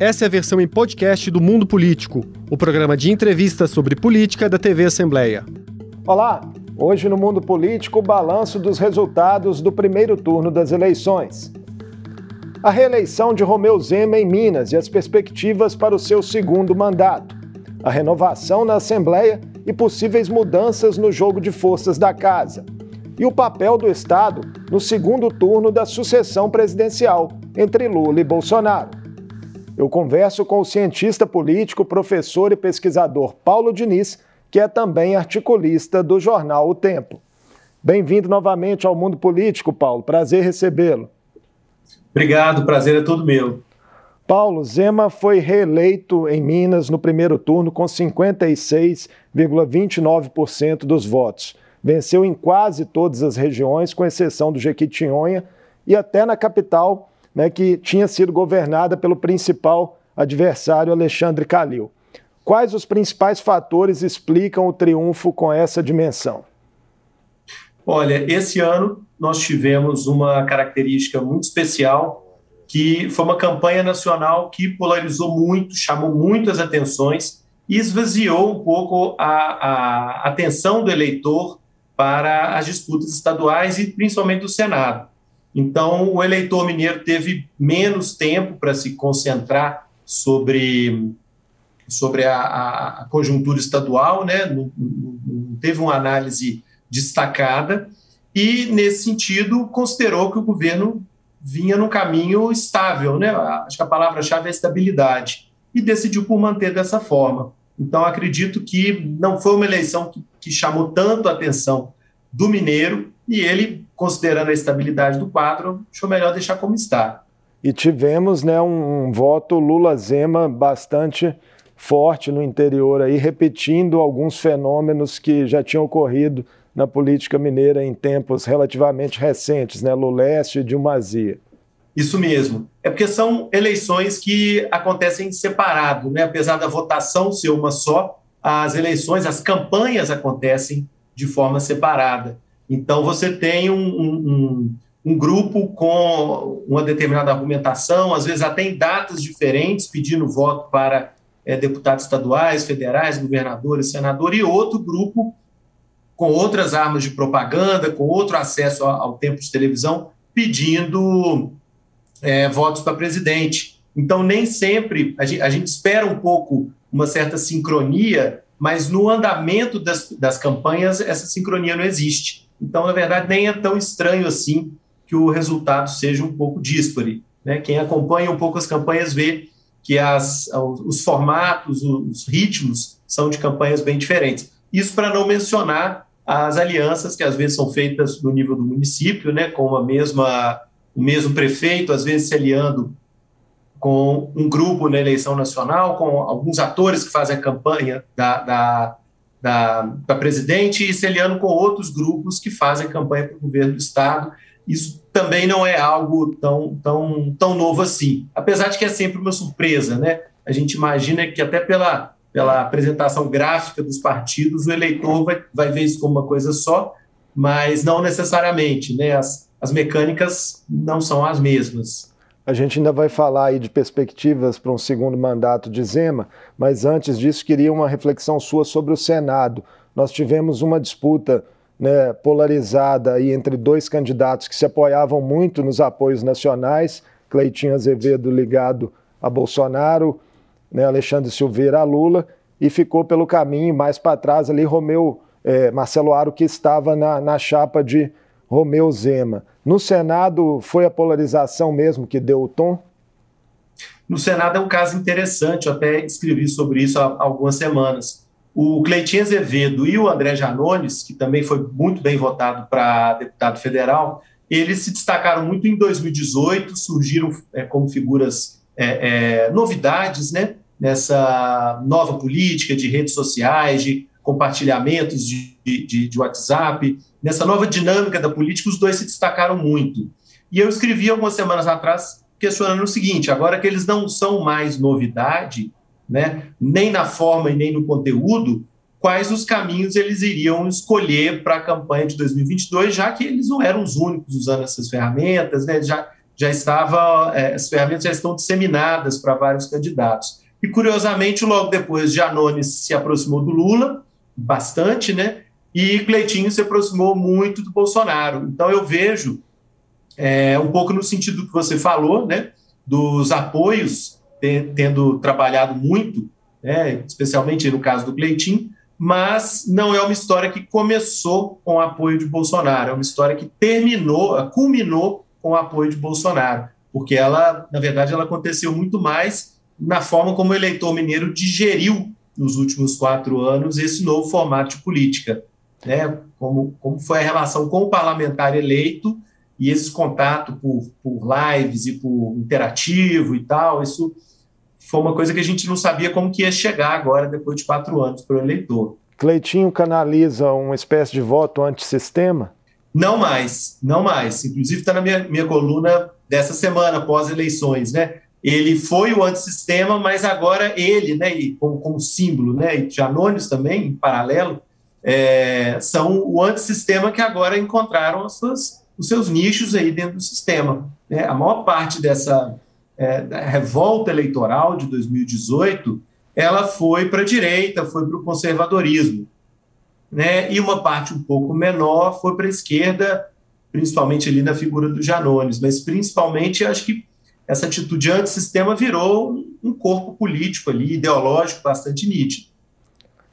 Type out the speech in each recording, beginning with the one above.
Essa é a versão em podcast do Mundo Político, o programa de entrevistas sobre política da TV Assembleia. Olá! Hoje no Mundo Político, o balanço dos resultados do primeiro turno das eleições. A reeleição de Romeu Zema em Minas e as perspectivas para o seu segundo mandato. A renovação na Assembleia e possíveis mudanças no jogo de forças da casa. E o papel do Estado no segundo turno da sucessão presidencial entre Lula e Bolsonaro eu converso com o cientista político, professor e pesquisador Paulo Diniz, que é também articulista do jornal O Tempo. Bem-vindo novamente ao Mundo Político, Paulo. Prazer recebê-lo. Obrigado, prazer é todo meu. Paulo, Zema foi reeleito em Minas no primeiro turno com 56,29% dos votos. Venceu em quase todas as regiões, com exceção do Jequitinhonha, e até na capital né, que tinha sido governada pelo principal adversário Alexandre Calil. Quais os principais fatores explicam o triunfo com essa dimensão? Olha, esse ano nós tivemos uma característica muito especial, que foi uma campanha nacional que polarizou muito, chamou muitas atenções e esvaziou um pouco a, a atenção do eleitor para as disputas estaduais e principalmente do Senado. Então, o eleitor mineiro teve menos tempo para se concentrar sobre, sobre a, a, conjuntura estadual, né? Não, não, teve uma análise destacada, e, nesse sentido, considerou que o governo vinha num caminho estável, né? acho que a palavra-chave é estabilidade, e decidiu por manter dessa forma. Então, acredito que não foi uma eleição que, que chamou tanto a atenção do mineiro, e ele considerando a estabilidade do quadro, achou melhor deixar como está. E tivemos né, um, um voto Lula-Zema bastante forte no interior, aí, repetindo alguns fenômenos que já tinham ocorrido na política mineira em tempos relativamente recentes, né, Lulécio e Dilmazia. Isso mesmo. É porque são eleições que acontecem separado, né? Apesar da votação ser uma só, as eleições, as campanhas acontecem de forma separada. Então, você tem um, um, um, grupo com uma determinada argumentação, às vezes até em datas diferentes, pedindo voto para é, deputados estaduais, federais, governadores, senadores, e outro grupo com outras armas de propaganda, com outro acesso ao, tempo de televisão, pedindo é, votos para presidente. Então, nem sempre, a gente, a gente, espera um pouco uma certa sincronia, mas no andamento das, das campanhas, essa sincronia não existe. Então, na verdade, nem é tão estranho assim que o resultado seja um pouco díspare. Né? Quem acompanha um pouco as campanhas vê que as, os formatos, os ritmos são de campanhas bem diferentes. Isso para não mencionar as alianças que às vezes são feitas no nível do município, né, com a mesma, o mesmo prefeito, às vezes se aliando com um grupo na eleição nacional, com alguns atores que fazem a campanha da, da da, da presidente e aliando com outros grupos que fazem campanha para o governo do Estado. Isso também não é algo tão, tão, tão novo assim, apesar de que é sempre uma surpresa, né? A gente imagina que até pela, pela apresentação gráfica dos partidos, o eleitor vai, vai ver isso como uma coisa só, mas não necessariamente, né? As, as mecânicas não são as mesmas. A gente ainda vai falar aí de perspectivas para um segundo mandato de Zema, mas antes disso queria uma reflexão sua sobre o Senado. Nós tivemos uma disputa né, polarizada aí entre dois candidatos que se apoiavam muito nos apoios nacionais, Cleitinho Azevedo ligado a Bolsonaro, né, Alexandre Silveira a Lula, e ficou pelo caminho mais para trás ali Romeu, é, Marcelo Aro, que estava na, na chapa de Romeu Zema. No Senado, foi a polarização mesmo que deu o tom? No Senado é um caso interessante, eu até escrevi sobre isso há algumas semanas. O Cleitinho Azevedo e o André Janones, que também foi muito bem votado para deputado federal, eles se destacaram muito em 2018, surgiram é, como figuras é, é, novidades né, nessa nova política de redes sociais, de compartilhamentos de, de, de WhatsApp, nessa nova dinâmica da política, os dois se destacaram muito. E eu escrevi algumas semanas atrás questionando o seguinte: agora que eles não são mais novidade, né, nem na forma e nem no conteúdo, quais os caminhos eles iriam escolher para a campanha de 2022, já que eles não eram os únicos usando essas ferramentas, né, já, já estava, é, as ferramentas já estão disseminadas para vários candidatos. E, curiosamente, logo depois, Janones se aproximou do Lula, bastante, né? E Cleitinho se aproximou muito do Bolsonaro. Então, eu vejo, é, um pouco no sentido que você falou, né? Dos apoios, tendo trabalhado muito, né, especialmente no caso do Cleitinho, mas não é uma história que começou com o apoio de Bolsonaro, é uma história que terminou, culminou com o apoio de Bolsonaro, porque ela, na verdade, ela aconteceu muito mais na forma como o eleitor mineiro digeriu nos últimos quatro anos esse novo formato de política, né? Como, como foi a relação com o parlamentar eleito e esse contato por, por lives e por interativo e tal, isso foi uma coisa que a gente não sabia como que ia chegar agora, depois de quatro anos, para o eleitor. Cleitinho canaliza uma espécie de voto antissistema? Não mais, não mais. Inclusive está na minha, minha coluna dessa semana, pós-eleições, né? Ele foi o antissistema, mas agora ele, né, e como, como símbolo, né, e Janones também, em paralelo, é, são o antissistema que agora encontraram suas, os seus nichos aí dentro do sistema. Né? A maior parte dessa é, revolta eleitoral de 2018, ela foi para a direita, foi para o conservadorismo. Né? E uma parte um pouco menor foi para a esquerda, principalmente ali na figura do Janones, mas principalmente acho que essa atitude antissistema virou um corpo político ali, ideológico bastante nítido.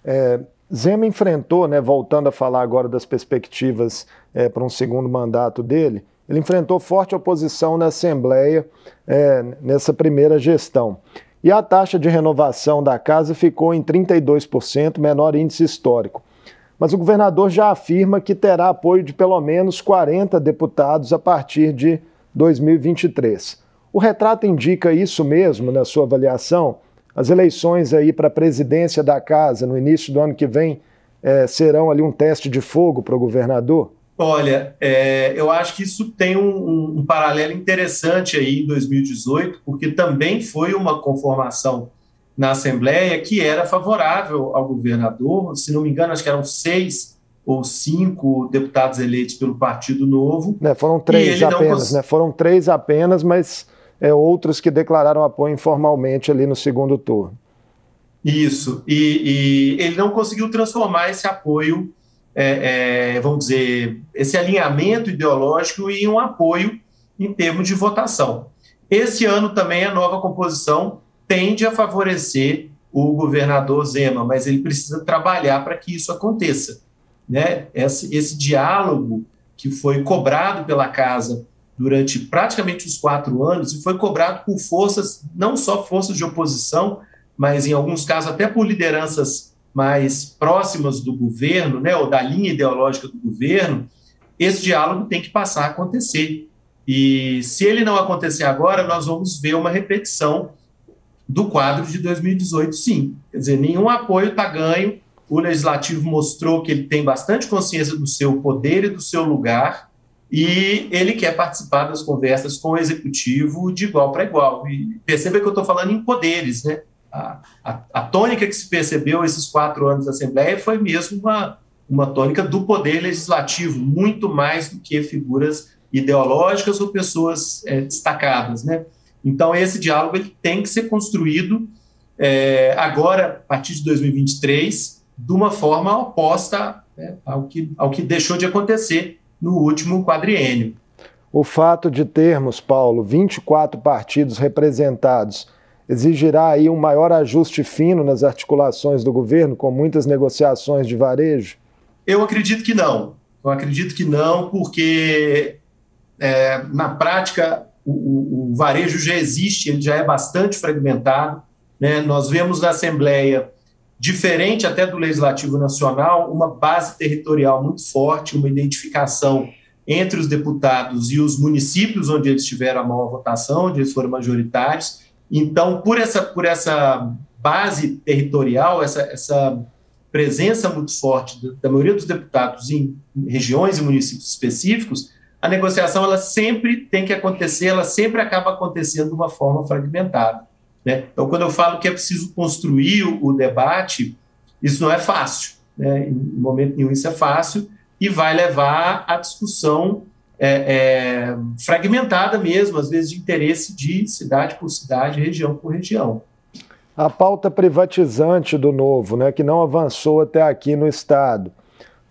É, Zema enfrentou, né, voltando a falar agora das perspectivas é, para um segundo mandato dele, ele enfrentou forte oposição na Assembleia é, nessa primeira gestão. E a taxa de renovação da casa ficou em 32%, menor índice histórico. Mas o governador já afirma que terá apoio de pelo menos 40 deputados a partir de 2023. O retrato indica isso mesmo na sua avaliação? As eleições aí para a presidência da casa no início do ano que vem é, serão ali um teste de fogo para o governador? Olha, é, eu acho que isso tem um, um, paralelo interessante aí em 2018, porque também foi uma conformação na Assembleia que era favorável ao governador. Se não me engano, acho que eram seis ou cinco deputados eleitos pelo Partido Novo. É, foram três apenas, cons... né? Foram três apenas, mas é, outros que declararam apoio informalmente ali no segundo turno. Isso, e, e ele não conseguiu transformar esse apoio é, é, vamos dizer, esse alinhamento ideológico e um apoio em termos de votação. Esse ano também a nova composição tende a favorecer o governador Zema, mas ele precisa trabalhar para que isso aconteça. Né? Esse, esse diálogo que foi cobrado pela casa durante praticamente os quatro anos e foi cobrado por forças, não só forças de oposição, mas em alguns casos até por lideranças mais próximas do governo, né, ou da linha ideológica do governo, esse diálogo tem que passar a acontecer. E se ele não acontecer agora, nós vamos ver uma repetição do quadro de 2018, sim. Quer dizer, nenhum apoio está ganho. O legislativo mostrou que ele tem bastante consciência do seu poder e do seu lugar, e ele quer participar das conversas com o executivo de igual para igual. E perceba que eu estou falando em poderes, né? a, a, a, tônica que se percebeu esses quatro anos da Assembleia foi mesmo uma, uma tônica do poder legislativo, muito mais do que figuras ideológicas ou pessoas é, destacadas, né? Então esse diálogo ele tem que ser construído é, agora, a partir de 2023, de uma forma oposta né, ao, que, ao que deixou de acontecer no último quadriênio. O fato de termos, Paulo, 24 partidos representados exigirá aí um maior ajuste fino nas articulações do governo, com muitas negociações de varejo? Eu acredito que não. Eu acredito que não, porque é, na prática o, o, o, varejo já existe, ele já é bastante fragmentado. Né? Nós vemos na Assembleia, diferente até do Legislativo Nacional, uma base territorial muito forte, uma identificação entre os deputados e os municípios onde eles tiveram a maior votação, onde eles foram majoritários, então, por essa, por essa base territorial, essa, essa presença muito forte da maioria dos deputados em regiões e municípios específicos, a negociação ela sempre tem que acontecer, ela sempre acaba acontecendo de uma forma fragmentada. Né? Então, quando eu falo que é preciso construir o, o debate, isso não é fácil. Né? Em momento nenhum isso é fácil e vai levar à discussão é, é, fragmentada mesmo, às vezes de interesse de cidade por cidade, região por região. A pauta privatizante do novo, né, que não avançou até aqui no Estado,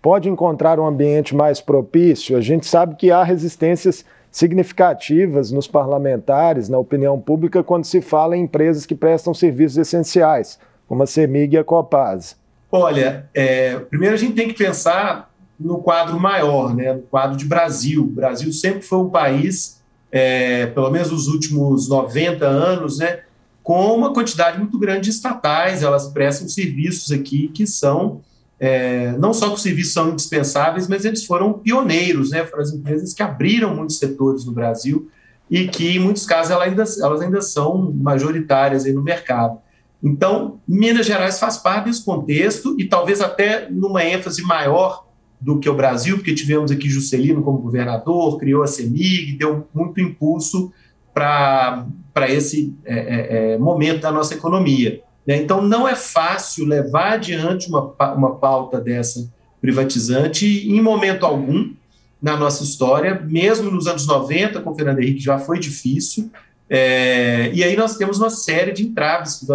pode encontrar um ambiente mais propício? A gente sabe que há resistências significativas nos parlamentares, na opinião pública, quando se fala em empresas que prestam serviços essenciais, como a CEMIG e a Copasa. Olha, é, primeiro a gente tem que pensar no quadro maior, né, no quadro de Brasil. O Brasil sempre foi um país, é, pelo menos nos últimos 90 anos, né, com uma quantidade muito grande de estatais, elas prestam serviços aqui que são, é, não só que os serviços são indispensáveis, mas eles foram pioneiros, né, foram as empresas que abriram muitos setores no Brasil e que, em muitos casos, elas ainda, elas ainda são majoritárias no mercado. Então, Minas Gerais faz parte desse contexto e talvez até numa ênfase maior do que o Brasil, porque tivemos aqui Juscelino como governador, criou a CEMIG, deu muito impulso para esse é, é, é, momento da nossa economia. Né? Então, não é fácil levar adiante uma, uma pauta dessa privatizante em momento algum na nossa história, mesmo nos anos 90, com o Fernando Henrique, já foi difícil. É, e aí nós temos uma série de entraves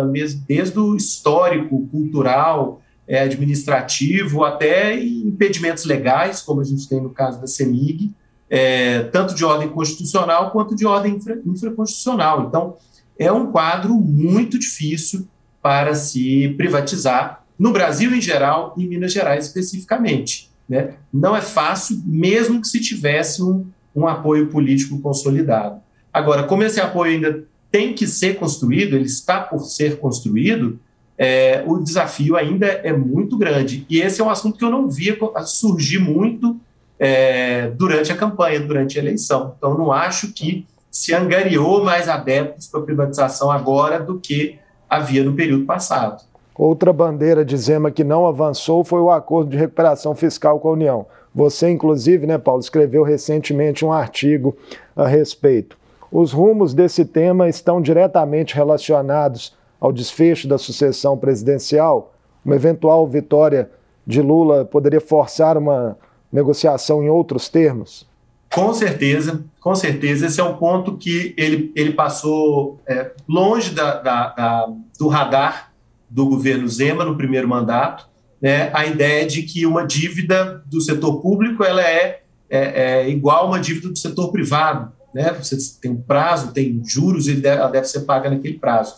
desde o histórico, cultural, é, administrativo, até impedimentos legais, como a gente tem no caso da CEMIG, é, tanto de ordem constitucional quanto de ordem infra, infraconstitucional. Então, é um quadro muito difícil para se privatizar no Brasil em geral e em Minas Gerais especificamente. Né? Não é fácil, mesmo que se tivesse um, um apoio político consolidado. Agora, como esse apoio ainda tem que ser construído, ele está por ser construído, é, o desafio ainda é muito grande. E esse é um assunto que eu não via surgir muito é, durante a campanha, durante a eleição. Então, não acho que se angariou mais adeptos para a privatização agora do que havia no período passado. Outra bandeira de Zema que não avançou foi o acordo de recuperação fiscal com a União. Você, inclusive, né, Paulo, escreveu recentemente um artigo a respeito. Os rumos desse tema estão diretamente relacionados ao desfecho da sucessão presidencial? Uma eventual vitória de Lula poderia forçar uma negociação em outros termos? Com certeza, com certeza. Esse é um ponto que ele, ele passou é, longe da, da, da, do radar do governo Zema no primeiro mandato. Né, a ideia de que uma dívida do setor público ela é, é, é igual a uma dívida do setor privado. Né? Você tem um prazo, tem juros, e ela deve ser paga naquele prazo.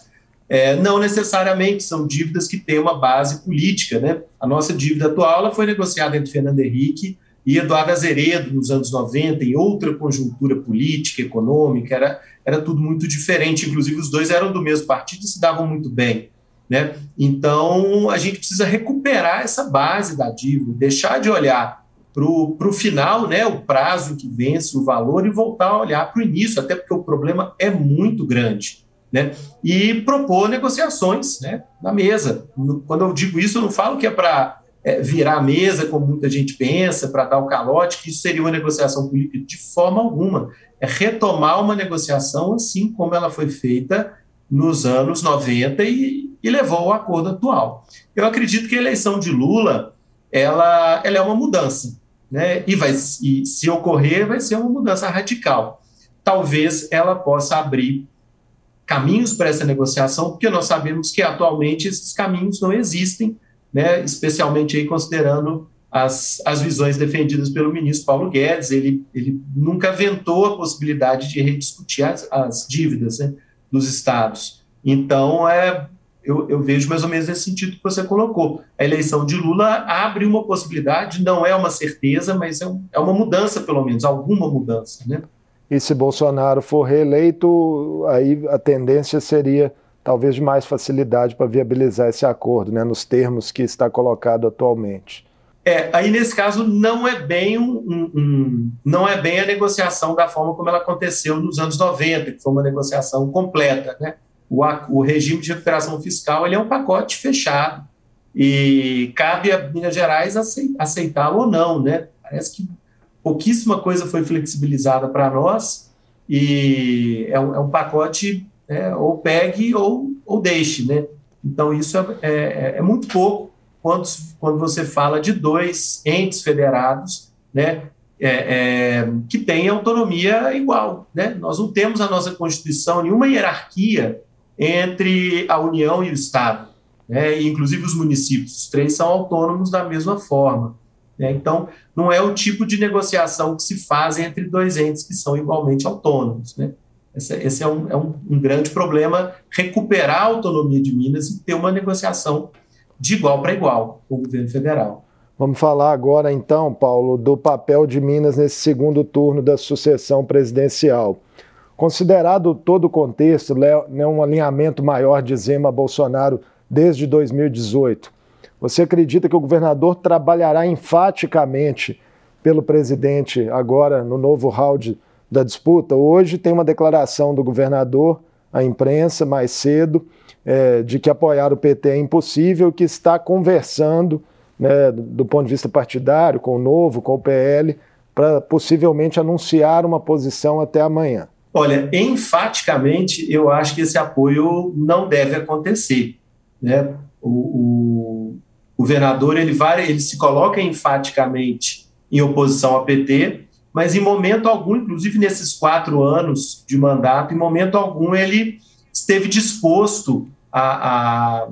É, não necessariamente são dívidas que têm uma base política. Né? A nossa dívida atual ela foi negociada entre Fernando Henrique e Eduardo Azeredo nos anos 90, em outra conjuntura política, econômica, era, era tudo muito diferente. Inclusive, os dois eram do mesmo partido e se davam muito bem. Né? Então, a gente precisa recuperar essa base da dívida, deixar de olhar para o final, né, o prazo que vence o valor, e voltar a olhar para o início, até porque o problema é muito grande né? E propor negociações, né, na mesa. Quando eu digo isso, eu não falo que é para é, virar a mesa, como muita gente pensa, para dar o calote, que isso seria uma negociação política de forma alguma. É retomar uma negociação assim como ela foi feita nos anos 90 e, e levou ao acordo atual. Eu acredito que a eleição de Lula ela, ela é uma mudança, né? E vai, e se ocorrer, vai ser uma mudança radical. Talvez ela possa abrir caminhos para essa negociação, porque nós sabemos que atualmente esses caminhos não existem, né, especialmente aí considerando as, as visões defendidas pelo ministro Paulo Guedes, ele, ele nunca ventou a possibilidade de rediscutir as, as dívidas né, dos estados. Então, é, eu, eu, vejo mais ou menos nesse sentido que você colocou. A eleição de Lula abre uma possibilidade, não é uma certeza, mas é, um, é uma mudança, pelo menos, alguma mudança, né? E se Bolsonaro for reeleito, aí a tendência seria talvez de mais facilidade para viabilizar esse acordo, né, nos termos que está colocado atualmente. É, aí nesse caso não é bem um, um, um, não é bem a negociação da forma como ela aconteceu nos anos 90, que foi uma negociação completa, né? O, o regime de recuperação fiscal ele é um pacote fechado e cabe a Minas Gerais aceitá-lo ou não, né? Parece que pouquíssima coisa foi flexibilizada para nós e é é um pacote é, ou pegue ou, ou deixe, né? Então isso é, é, é, muito pouco quando, quando você fala de dois entes federados, né? é, é, que tenha autonomia igual. Né? Nós não temos na nossa Constituição nenhuma hierarquia entre a União e o Estado, né? inclusive os municípios. Os três são autônomos da mesma forma. Né? Então, não é o tipo de negociação que se faz entre dois entes que são igualmente autônomos. Né? Esse, esse é, um, é um, um, grande problema, recuperar a autonomia de Minas e ter uma negociação de igual para igual com o governo federal. Vamos falar agora, então, Paulo, do papel de Minas nesse segundo turno da sucessão presidencial. Considerado todo o contexto, né, um alinhamento maior de Zema Bolsonaro desde 2018, você acredita que o governador trabalhará enfaticamente pelo presidente agora no novo round da disputa? Hoje tem uma declaração do governador à imprensa mais cedo é, de que apoiar o PT é impossível, que está conversando né, do ponto de vista partidário com o Novo, com o PL, para possivelmente anunciar uma posição até amanhã. Olha, enfaticamente, eu acho que esse apoio não deve acontecer. Né? O, o, governador ele, vai, ele se coloca enfaticamente em oposição ao PT, mas em momento algum, inclusive nesses quatro anos de mandato, em momento algum ele esteve disposto a, a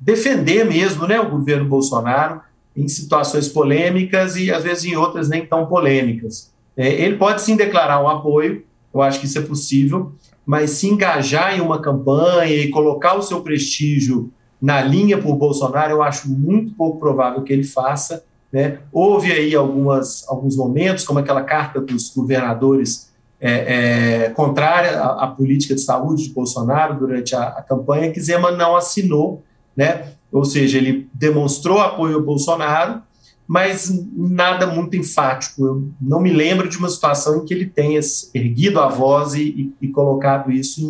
defender mesmo né, o governo Bolsonaro em situações polêmicas e às vezes em outras nem tão polêmicas. É, ele pode sim declarar um apoio, eu acho que isso é possível, mas se engajar em uma campanha e colocar o seu prestígio na linha por Bolsonaro, eu acho muito pouco provável que ele faça. Né? Houve aí algumas, alguns momentos, como aquela carta dos governadores é, é, contrária à, à, política de saúde de Bolsonaro durante a, a, campanha, que Zema não assinou, né? ou seja, ele demonstrou apoio ao Bolsonaro, mas nada muito enfático. Eu não me lembro de uma situação em que ele tenha erguido a voz e, e, e colocado isso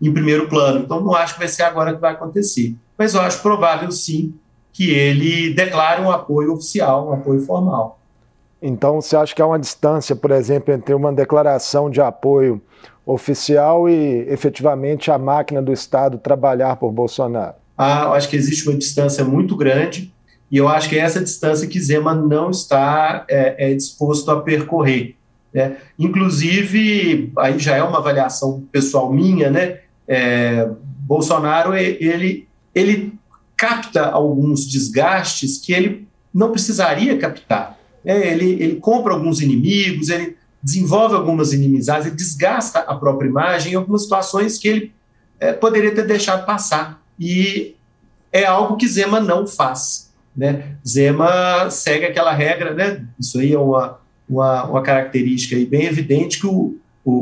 em, em primeiro plano. Então, não acho que vai ser agora que vai acontecer mas eu acho provável sim que ele declare um apoio oficial, um apoio formal. Então, você acha que há uma distância, por exemplo, entre uma declaração de apoio oficial e efetivamente a máquina do Estado trabalhar por Bolsonaro? Ah, eu acho que existe uma distância muito grande e eu acho que é essa distância que Zema não está é, é disposto a percorrer. Né? Inclusive, aí já é uma avaliação pessoal minha, né? É, Bolsonaro ele ele capta alguns desgastes que ele não precisaria captar. É, ele, ele compra alguns inimigos, ele desenvolve algumas inimizades, ele desgasta a própria imagem em algumas situações que ele é, poderia ter deixado passar. E é algo que Zema não faz. Né? Zema segue aquela regra, né? isso aí é uma, uma, uma característica bem evidente que o, o,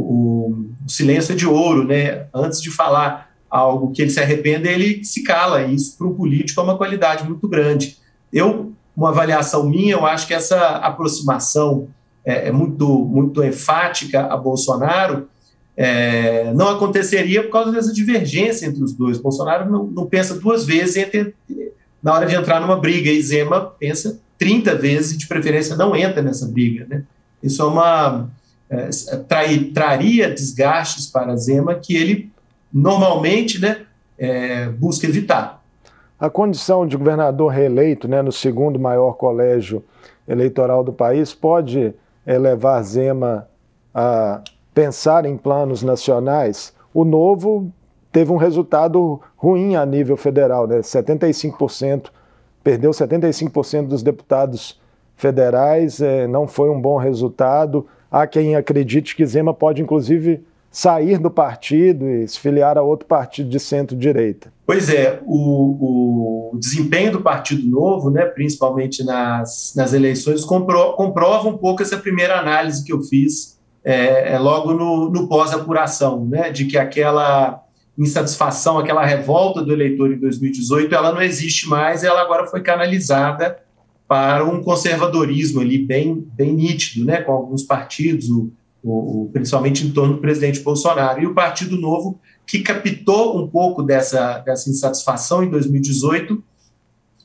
o silêncio é de ouro. Né? Antes de falar algo que ele se arrependa, ele se cala. E isso, para o político, é uma qualidade muito grande. Eu, uma avaliação minha, eu acho que essa aproximação é, é muito, muito enfática a Bolsonaro é, não aconteceria por causa dessa divergência entre os dois. Bolsonaro não, não pensa duas vezes entre, na hora de entrar numa briga, e Zema pensa 30 vezes e, de preferência, não entra nessa briga. Né? Isso é uma. É, trai, traria desgastes para Zema que ele normalmente né, é, busca evitar. A condição de governador reeleito né, no segundo maior colégio eleitoral do país pode é, levar Zema a pensar em planos nacionais. O novo teve um resultado ruim a nível federal, né? 75%, perdeu 75% dos deputados federais, é, não foi um bom resultado. Há quem acredite que Zema pode, inclusive, sair do partido e se filiar a outro partido de centro-direita. Pois é, o, o, desempenho do Partido Novo, né, principalmente nas, nas eleições, compro, comprova um pouco essa primeira análise que eu fiz é, é logo no, no pós-apuração, né, de que aquela insatisfação, aquela revolta do eleitor em 2018, ela não existe mais, ela agora foi canalizada para um conservadorismo ali bem, bem nítido, né, com alguns partidos, o o, o, principalmente em torno do presidente Bolsonaro. E o Partido Novo, que captou um pouco dessa, dessa insatisfação em 2018,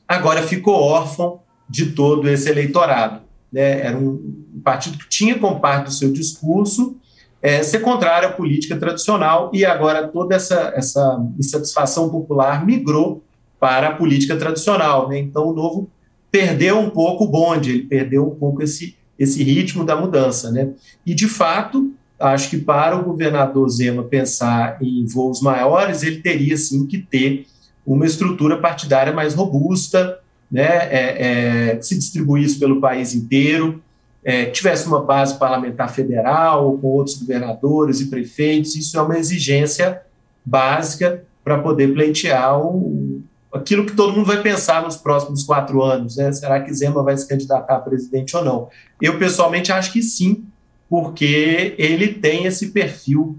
agora ficou órfão de todo esse eleitorado. Né? Era um, partido que tinha como parte do seu discurso é, ser contrário à política tradicional e agora toda essa, essa insatisfação popular migrou para a política tradicional. Né? Então o Novo perdeu um pouco o bonde, ele perdeu um pouco esse esse ritmo da mudança. Né? E, de fato, acho que para o governador Zema pensar em voos maiores, ele teria sim que ter uma estrutura partidária mais robusta, né, é, é, se distribuísse pelo país inteiro, é, tivesse uma base parlamentar federal, com outros governadores e prefeitos, isso é uma exigência básica para poder pleitear o, aquilo que todo mundo vai pensar nos próximos quatro anos, né? Será que Zema vai se candidatar a presidente ou não? Eu, pessoalmente, acho que sim, porque ele tem esse perfil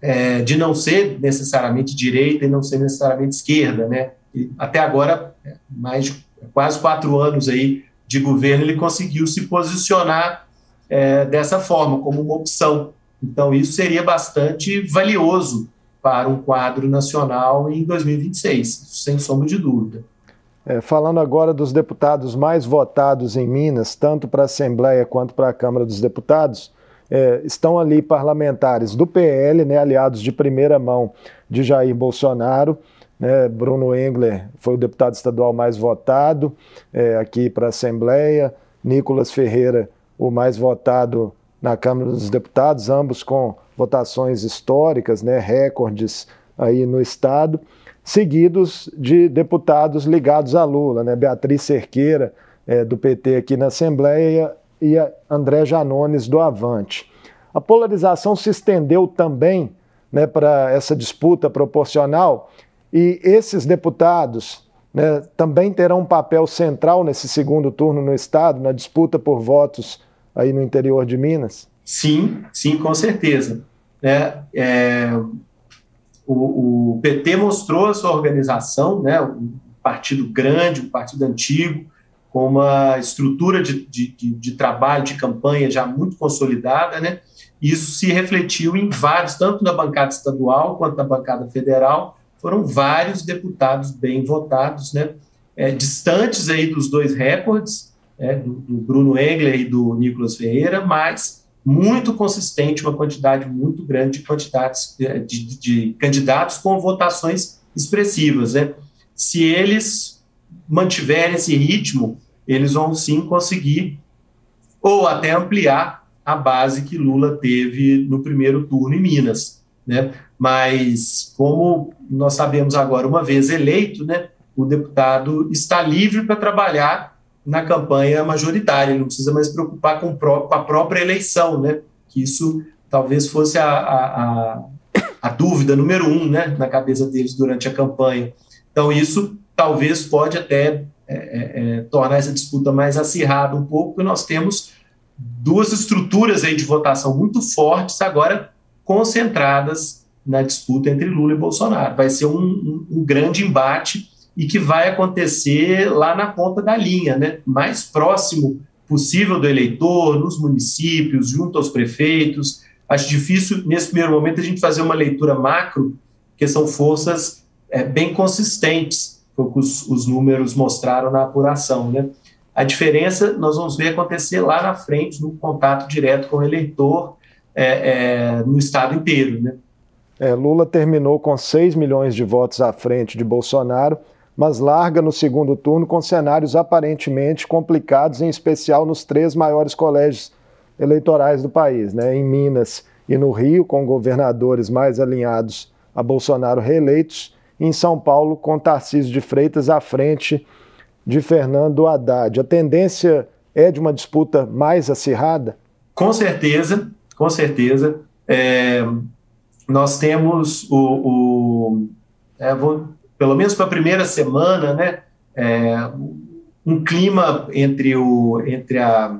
é, de não ser necessariamente direita e não ser necessariamente esquerda, né? E até agora, mais quase quatro anos aí de governo, ele conseguiu se posicionar é, dessa forma, como uma opção. Então, isso seria bastante valioso para um quadro nacional em 2026, sem sombra de dúvida. É, falando agora dos deputados mais votados em Minas, tanto para a Assembleia quanto para a Câmara dos Deputados, é, estão ali parlamentares do PL, né, aliados de primeira mão de Jair Bolsonaro. Né, Bruno Engler foi o deputado estadual mais votado é, aqui para a Assembleia, Nicolas Ferreira, o mais votado na Câmara dos Deputados, ambos com votações históricas, né, recordes aí no Estado, seguidos de deputados ligados a Lula, né, Beatriz Cerqueira, é, do PT aqui na Assembleia, e André Janones, do Avante. A polarização se estendeu também né, para essa disputa proporcional, e esses deputados né, também terão um papel central nesse segundo turno no Estado, na disputa por votos aí no interior de Minas? Sim, sim, com certeza. Né? É, o, o, PT mostrou a sua organização, né? um partido grande, um partido antigo, com uma estrutura de, de, de, de trabalho, de campanha já muito consolidada, né? Isso se refletiu em vários, tanto na bancada estadual quanto na bancada federal, foram vários deputados bem votados, né? É, distantes aí dos dois recordes, é, do, do, Bruno Engler e do Nicolas Ferreira, mas muito consistente, uma quantidade muito grande de, quantidades, de, de, de candidatos com votações expressivas. Né? Se eles mantiverem esse ritmo, eles vão sim conseguir ou até ampliar a base que Lula teve no primeiro turno em Minas. Né? Mas, como nós sabemos agora, uma vez eleito, né, o deputado está livre para trabalhar na campanha majoritária, não precisa mais se preocupar com, com, a própria eleição, né? Que isso talvez fosse a, a, a, a dúvida número um, né, na cabeça deles durante a campanha. Então, isso talvez pode até é, é, é, tornar essa disputa mais acirrada um pouco, porque nós temos duas estruturas aí de votação muito fortes agora concentradas na disputa entre Lula e Bolsonaro. Vai ser um, um, um grande embate e que vai acontecer lá na ponta da linha, né? mais próximo possível do eleitor, nos municípios, junto aos prefeitos. Acho difícil, nesse primeiro momento, a gente fazer uma leitura macro, porque são forças é, bem consistentes, foi o que os, os números mostraram na apuração. Né? A diferença nós vamos ver acontecer lá na frente, no contato direto com o eleitor é, é, no estado inteiro. Né? É, Lula terminou com 6 milhões de votos à frente de Bolsonaro mas larga no segundo turno com cenários aparentemente complicados, em especial nos três maiores colégios eleitorais do país, né? em Minas e no Rio, com governadores mais alinhados a Bolsonaro reeleitos, e em São Paulo, com Tarcísio de Freitas à frente de Fernando Haddad. A tendência é de uma disputa mais acirrada? Com certeza, com certeza. É, nós temos o. o é, vou pelo menos para a primeira semana, né, é, um clima entre o, entre a,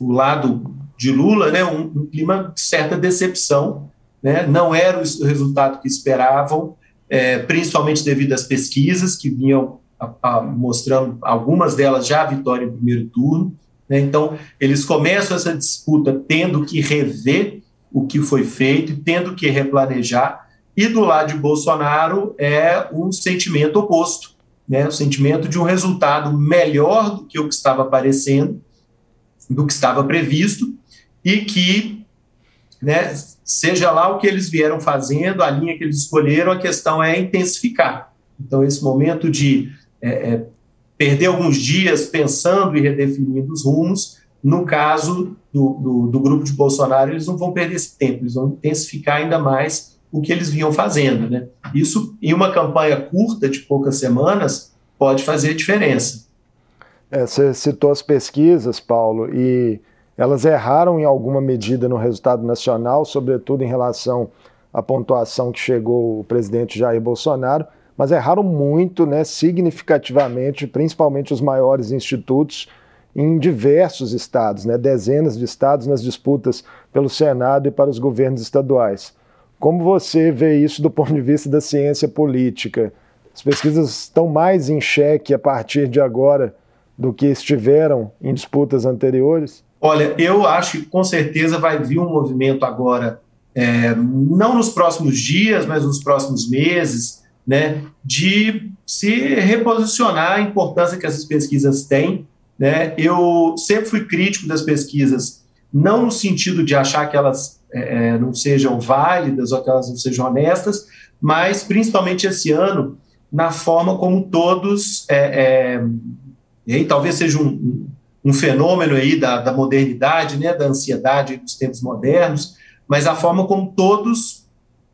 o lado de Lula, né, um, um clima de certa decepção. Né, não era o resultado que esperavam, é, principalmente devido às pesquisas que vinham a, a, mostrando, algumas delas já a vitória em primeiro turno. Né, então, eles começam essa disputa tendo que rever o que foi feito tendo que replanejar e do lado de Bolsonaro é um sentimento oposto, né? o sentimento de um resultado melhor do que o que estava aparecendo, do que estava previsto, e que, né, seja lá o que eles vieram fazendo, a linha que eles escolheram, a questão é intensificar. Então, esse momento de é, é, perder alguns dias pensando e redefinindo os rumos, No caso do, do, do, grupo de Bolsonaro, eles não vão perder esse tempo, eles vão intensificar ainda mais o que eles vinham fazendo. Né? Isso, em uma campanha curta, de poucas semanas, pode fazer diferença. É, você citou as pesquisas, Paulo, e elas erraram em alguma medida no resultado nacional, sobretudo em relação à pontuação que chegou o presidente Jair Bolsonaro, mas erraram muito, né, significativamente, principalmente os maiores institutos em diversos estados, né, dezenas de estados nas disputas pelo Senado e para os governos estaduais. Como você vê isso do ponto de vista da ciência política? As pesquisas estão mais em xeque a partir de agora do que estiveram em disputas anteriores? Olha, eu acho que com certeza vai vir um movimento agora, é, não nos próximos dias, mas nos próximos meses, né, de se reposicionar a importância que essas pesquisas têm né? Eu sempre fui crítico das pesquisas, não no sentido de achar que elas é, é, não sejam válidas ou que elas não sejam honestas, mas principalmente esse ano, na forma como todos, é, é, e aí talvez seja um, um fenômeno aí da, da modernidade, né, da ansiedade dos tempos modernos, mas a forma como todos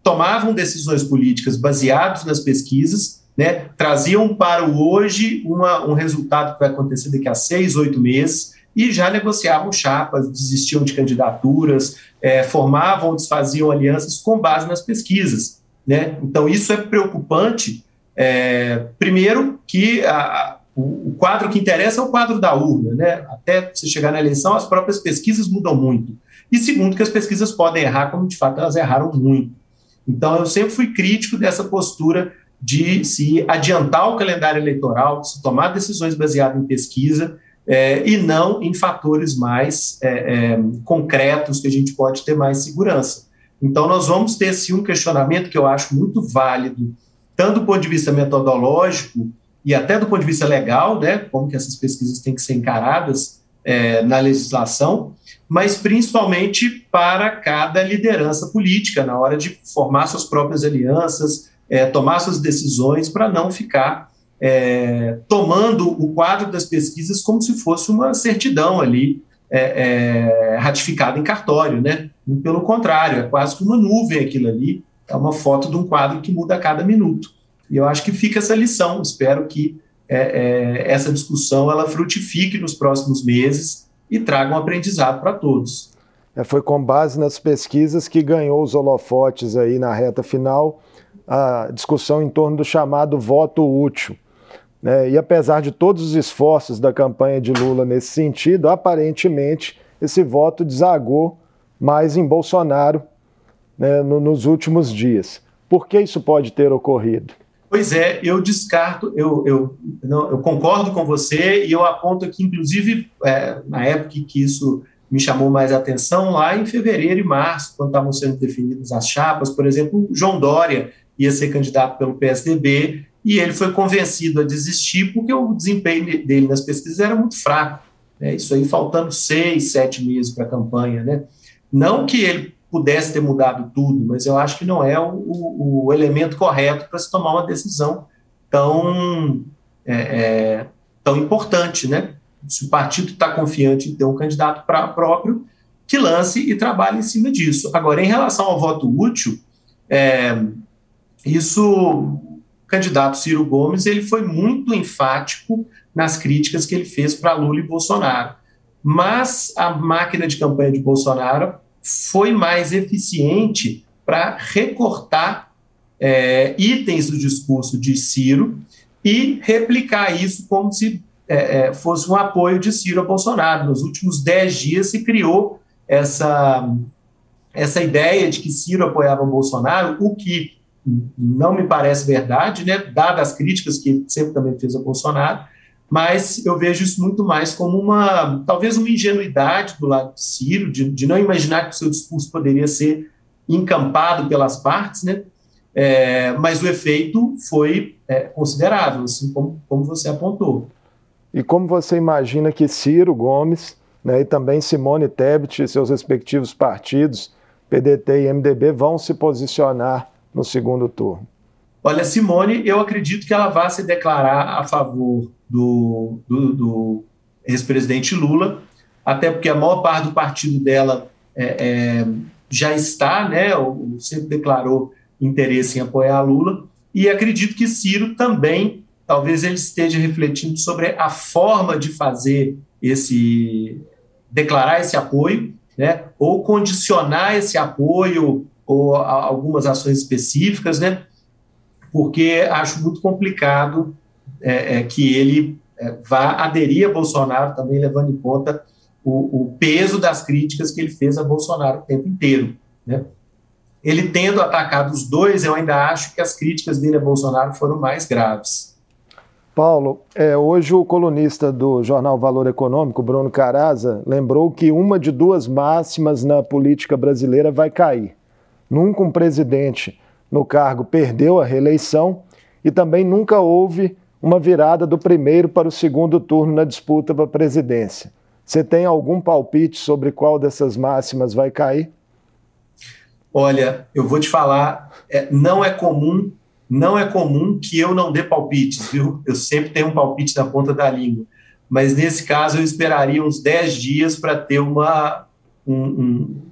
tomavam decisões políticas baseadas nas pesquisas né, traziam para o hoje uma, um resultado que vai acontecer daqui a seis, oito meses, e já negociavam chapas, desistiam de candidaturas, é, formavam ou desfaziam alianças com base nas pesquisas. Né? Então, isso é preocupante. É, primeiro, que a, o, quadro que interessa é o quadro da urna. Né? Até você chegar na eleição, as próprias pesquisas mudam muito. E segundo, que as pesquisas podem errar, como de fato elas erraram muito. Então, eu sempre fui crítico dessa postura de se adiantar o calendário eleitoral, se tomar decisões baseadas em pesquisa é, e não em fatores mais é, é, concretos que a gente pode ter mais segurança. Então, nós vamos ter sim um questionamento que eu acho muito válido, tanto do ponto de vista metodológico e até do ponto de vista legal, né, como que essas pesquisas têm que ser encaradas é, na legislação, mas principalmente para cada liderança política, na hora de formar suas próprias alianças, é, tomar suas decisões para não ficar é, tomando o quadro das pesquisas como se fosse uma certidão ali é, é ratificada em cartório, né? Pelo contrário, é quase que uma nuvem aquilo ali, é uma foto de um quadro que muda a cada minuto. E eu acho que fica essa lição. Espero que é, é, essa discussão ela frutifique nos próximos meses e traga um aprendizado para todos. foi com base nas pesquisas que ganhou os holofotes aí na reta final a discussão em torno do chamado voto útil. Né? E apesar de todos os esforços da campanha de Lula nesse sentido, aparentemente esse voto desagou mais em Bolsonaro né, no, nos últimos dias. Por que isso pode ter ocorrido? Pois é, eu descarto, eu, eu, não, eu concordo com você e eu aponto aqui, inclusive, é, na época que isso me chamou mais atenção, lá em fevereiro e março, quando estavam sendo definidas as chapas, por exemplo, João Dória, ia ser candidato pelo PSDB, e ele foi convencido a desistir porque o desempenho dele nas pesquisas era muito fraco. Né? Isso aí faltando seis, sete meses para a campanha. Né? Não que ele pudesse ter mudado tudo, mas eu acho que não é o, o, o elemento correto para se tomar uma decisão tão, é, é, tão importante. Né? Se o partido está confiante em ter um candidato pra, próprio, que lance e trabalhe em cima disso. Agora, em relação ao voto útil, é, isso, candidato Ciro Gomes, ele foi muito enfático nas críticas que ele fez para Lula e Bolsonaro. Mas a máquina de campanha de Bolsonaro foi mais eficiente para recortar é, itens do discurso de Ciro e replicar isso como se é, é fosse um apoio de Ciro a Bolsonaro. Nos últimos dez dias se criou essa, essa ideia de que Ciro apoiava Bolsonaro, o que não me parece verdade, né, dadas as críticas que sempre também fez a Bolsonaro, mas eu vejo isso muito mais como uma, talvez uma ingenuidade do lado de Ciro, de, de não imaginar que o seu discurso poderia ser encampado pelas partes, né, é, mas o efeito foi é, considerável, assim como, como você apontou. E como você imagina que Ciro Gomes né, e também Simone Tebet e seus respectivos partidos, PDT e MDB, vão se posicionar no segundo turno? Olha, Simone, eu acredito que ela vai se declarar a favor do, do, do ex-presidente Lula, até porque a maior parte do partido dela é, é, já está, né, sempre declarou interesse em apoiar Lula, e acredito que Ciro também, talvez ele esteja refletindo sobre a forma de fazer esse, declarar esse apoio, né, ou condicionar esse apoio ou algumas ações específicas, né, porque acho muito complicado é, é, que ele é, vá aderir a Bolsonaro também levando em conta o, o, peso das críticas que ele fez a Bolsonaro o tempo inteiro, né. Ele tendo atacado os dois, eu ainda acho que as críticas dele a Bolsonaro foram mais graves. Paulo, é, hoje o colunista do jornal Valor Econômico, Bruno Caraza, lembrou que uma de duas máximas na política brasileira vai cair. Nunca um presidente no cargo perdeu a reeleição e também nunca houve uma virada do primeiro para o segundo turno na disputa para a presidência. Você tem algum palpite sobre qual dessas máximas vai cair? Olha, eu vou te falar, é, não é comum não é comum que eu não dê palpites, viu? Eu sempre tenho um palpite na ponta da língua. Mas nesse caso eu esperaria uns 10 dias para ter uma, um,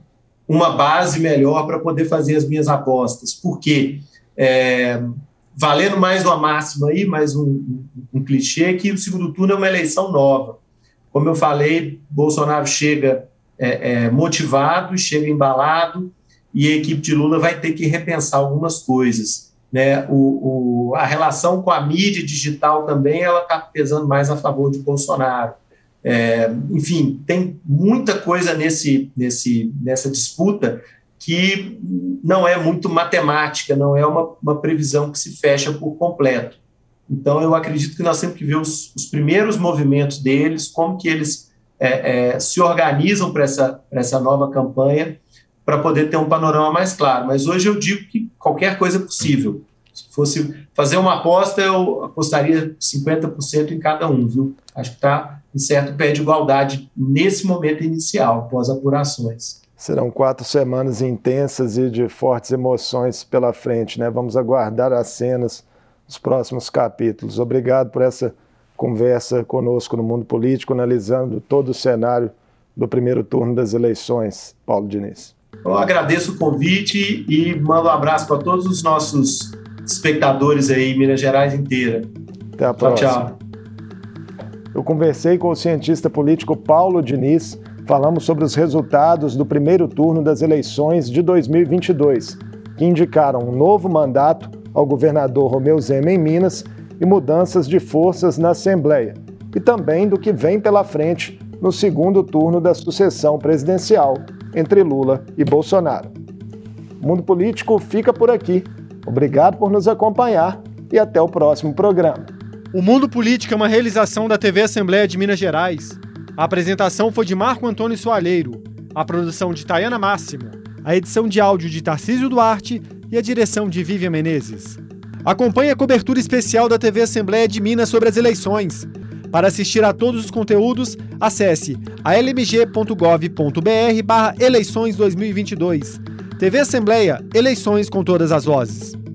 uma base melhor para poder fazer as minhas apostas. Por quê? É, valendo mais uma máxima aí, mais um, um, um clichê, que o segundo turno é uma eleição nova. Como eu falei, Bolsonaro chega é, é, motivado, chega embalado, e a equipe de Lula vai ter que repensar algumas coisas né, o, o, a relação com a mídia digital também ela está pesando mais a favor de Bolsonaro. É, enfim, tem muita coisa nesse, nesse, nessa disputa que não é muito matemática, não é uma, uma previsão que se fecha por completo. Então, eu acredito que nós temos que ver os, os primeiros movimentos deles, como que eles é, é, se organizam para essa, essa nova campanha, para poder ter um panorama mais claro. Mas hoje eu digo que qualquer coisa é possível. Se fosse fazer uma aposta, eu apostaria 50% em cada um, viu? Acho que está em certo pé de igualdade nesse momento inicial, pós apurações. Serão quatro semanas intensas e de fortes emoções pela frente, né? Vamos aguardar as cenas dos próximos capítulos. Obrigado por essa conversa conosco no mundo político, analisando todo o cenário do primeiro turno das eleições. Paulo Diniz. Eu agradeço o convite e mando um abraço para todos os nossos espectadores aí, Minas Gerais inteira. Até a próxima. Tchau, tchau. Eu conversei com o cientista político Paulo Diniz, falamos sobre os resultados do primeiro turno das eleições de 2022, que indicaram um novo mandato ao governador Romeu Zema em Minas e mudanças de forças na Assembleia, e também do que vem pela frente no segundo turno da sucessão presidencial entre Lula e Bolsonaro. O mundo político fica por aqui. Obrigado por nos acompanhar e até o próximo programa. O Mundo Político é uma realização da TV Assembleia de Minas Gerais. A apresentação foi de Marco Antônio Soalheiro, a produção de Tayana Máximo, a edição de áudio de Tarcísio Duarte e a direção de Vivian Menezes. Acompanhe a cobertura especial da TV Assembleia de Minas sobre as eleições. Para assistir a todos os conteúdos, acesse almg.gov.br barra eleições 2022. TV Assembleia, eleições com todas as vozes.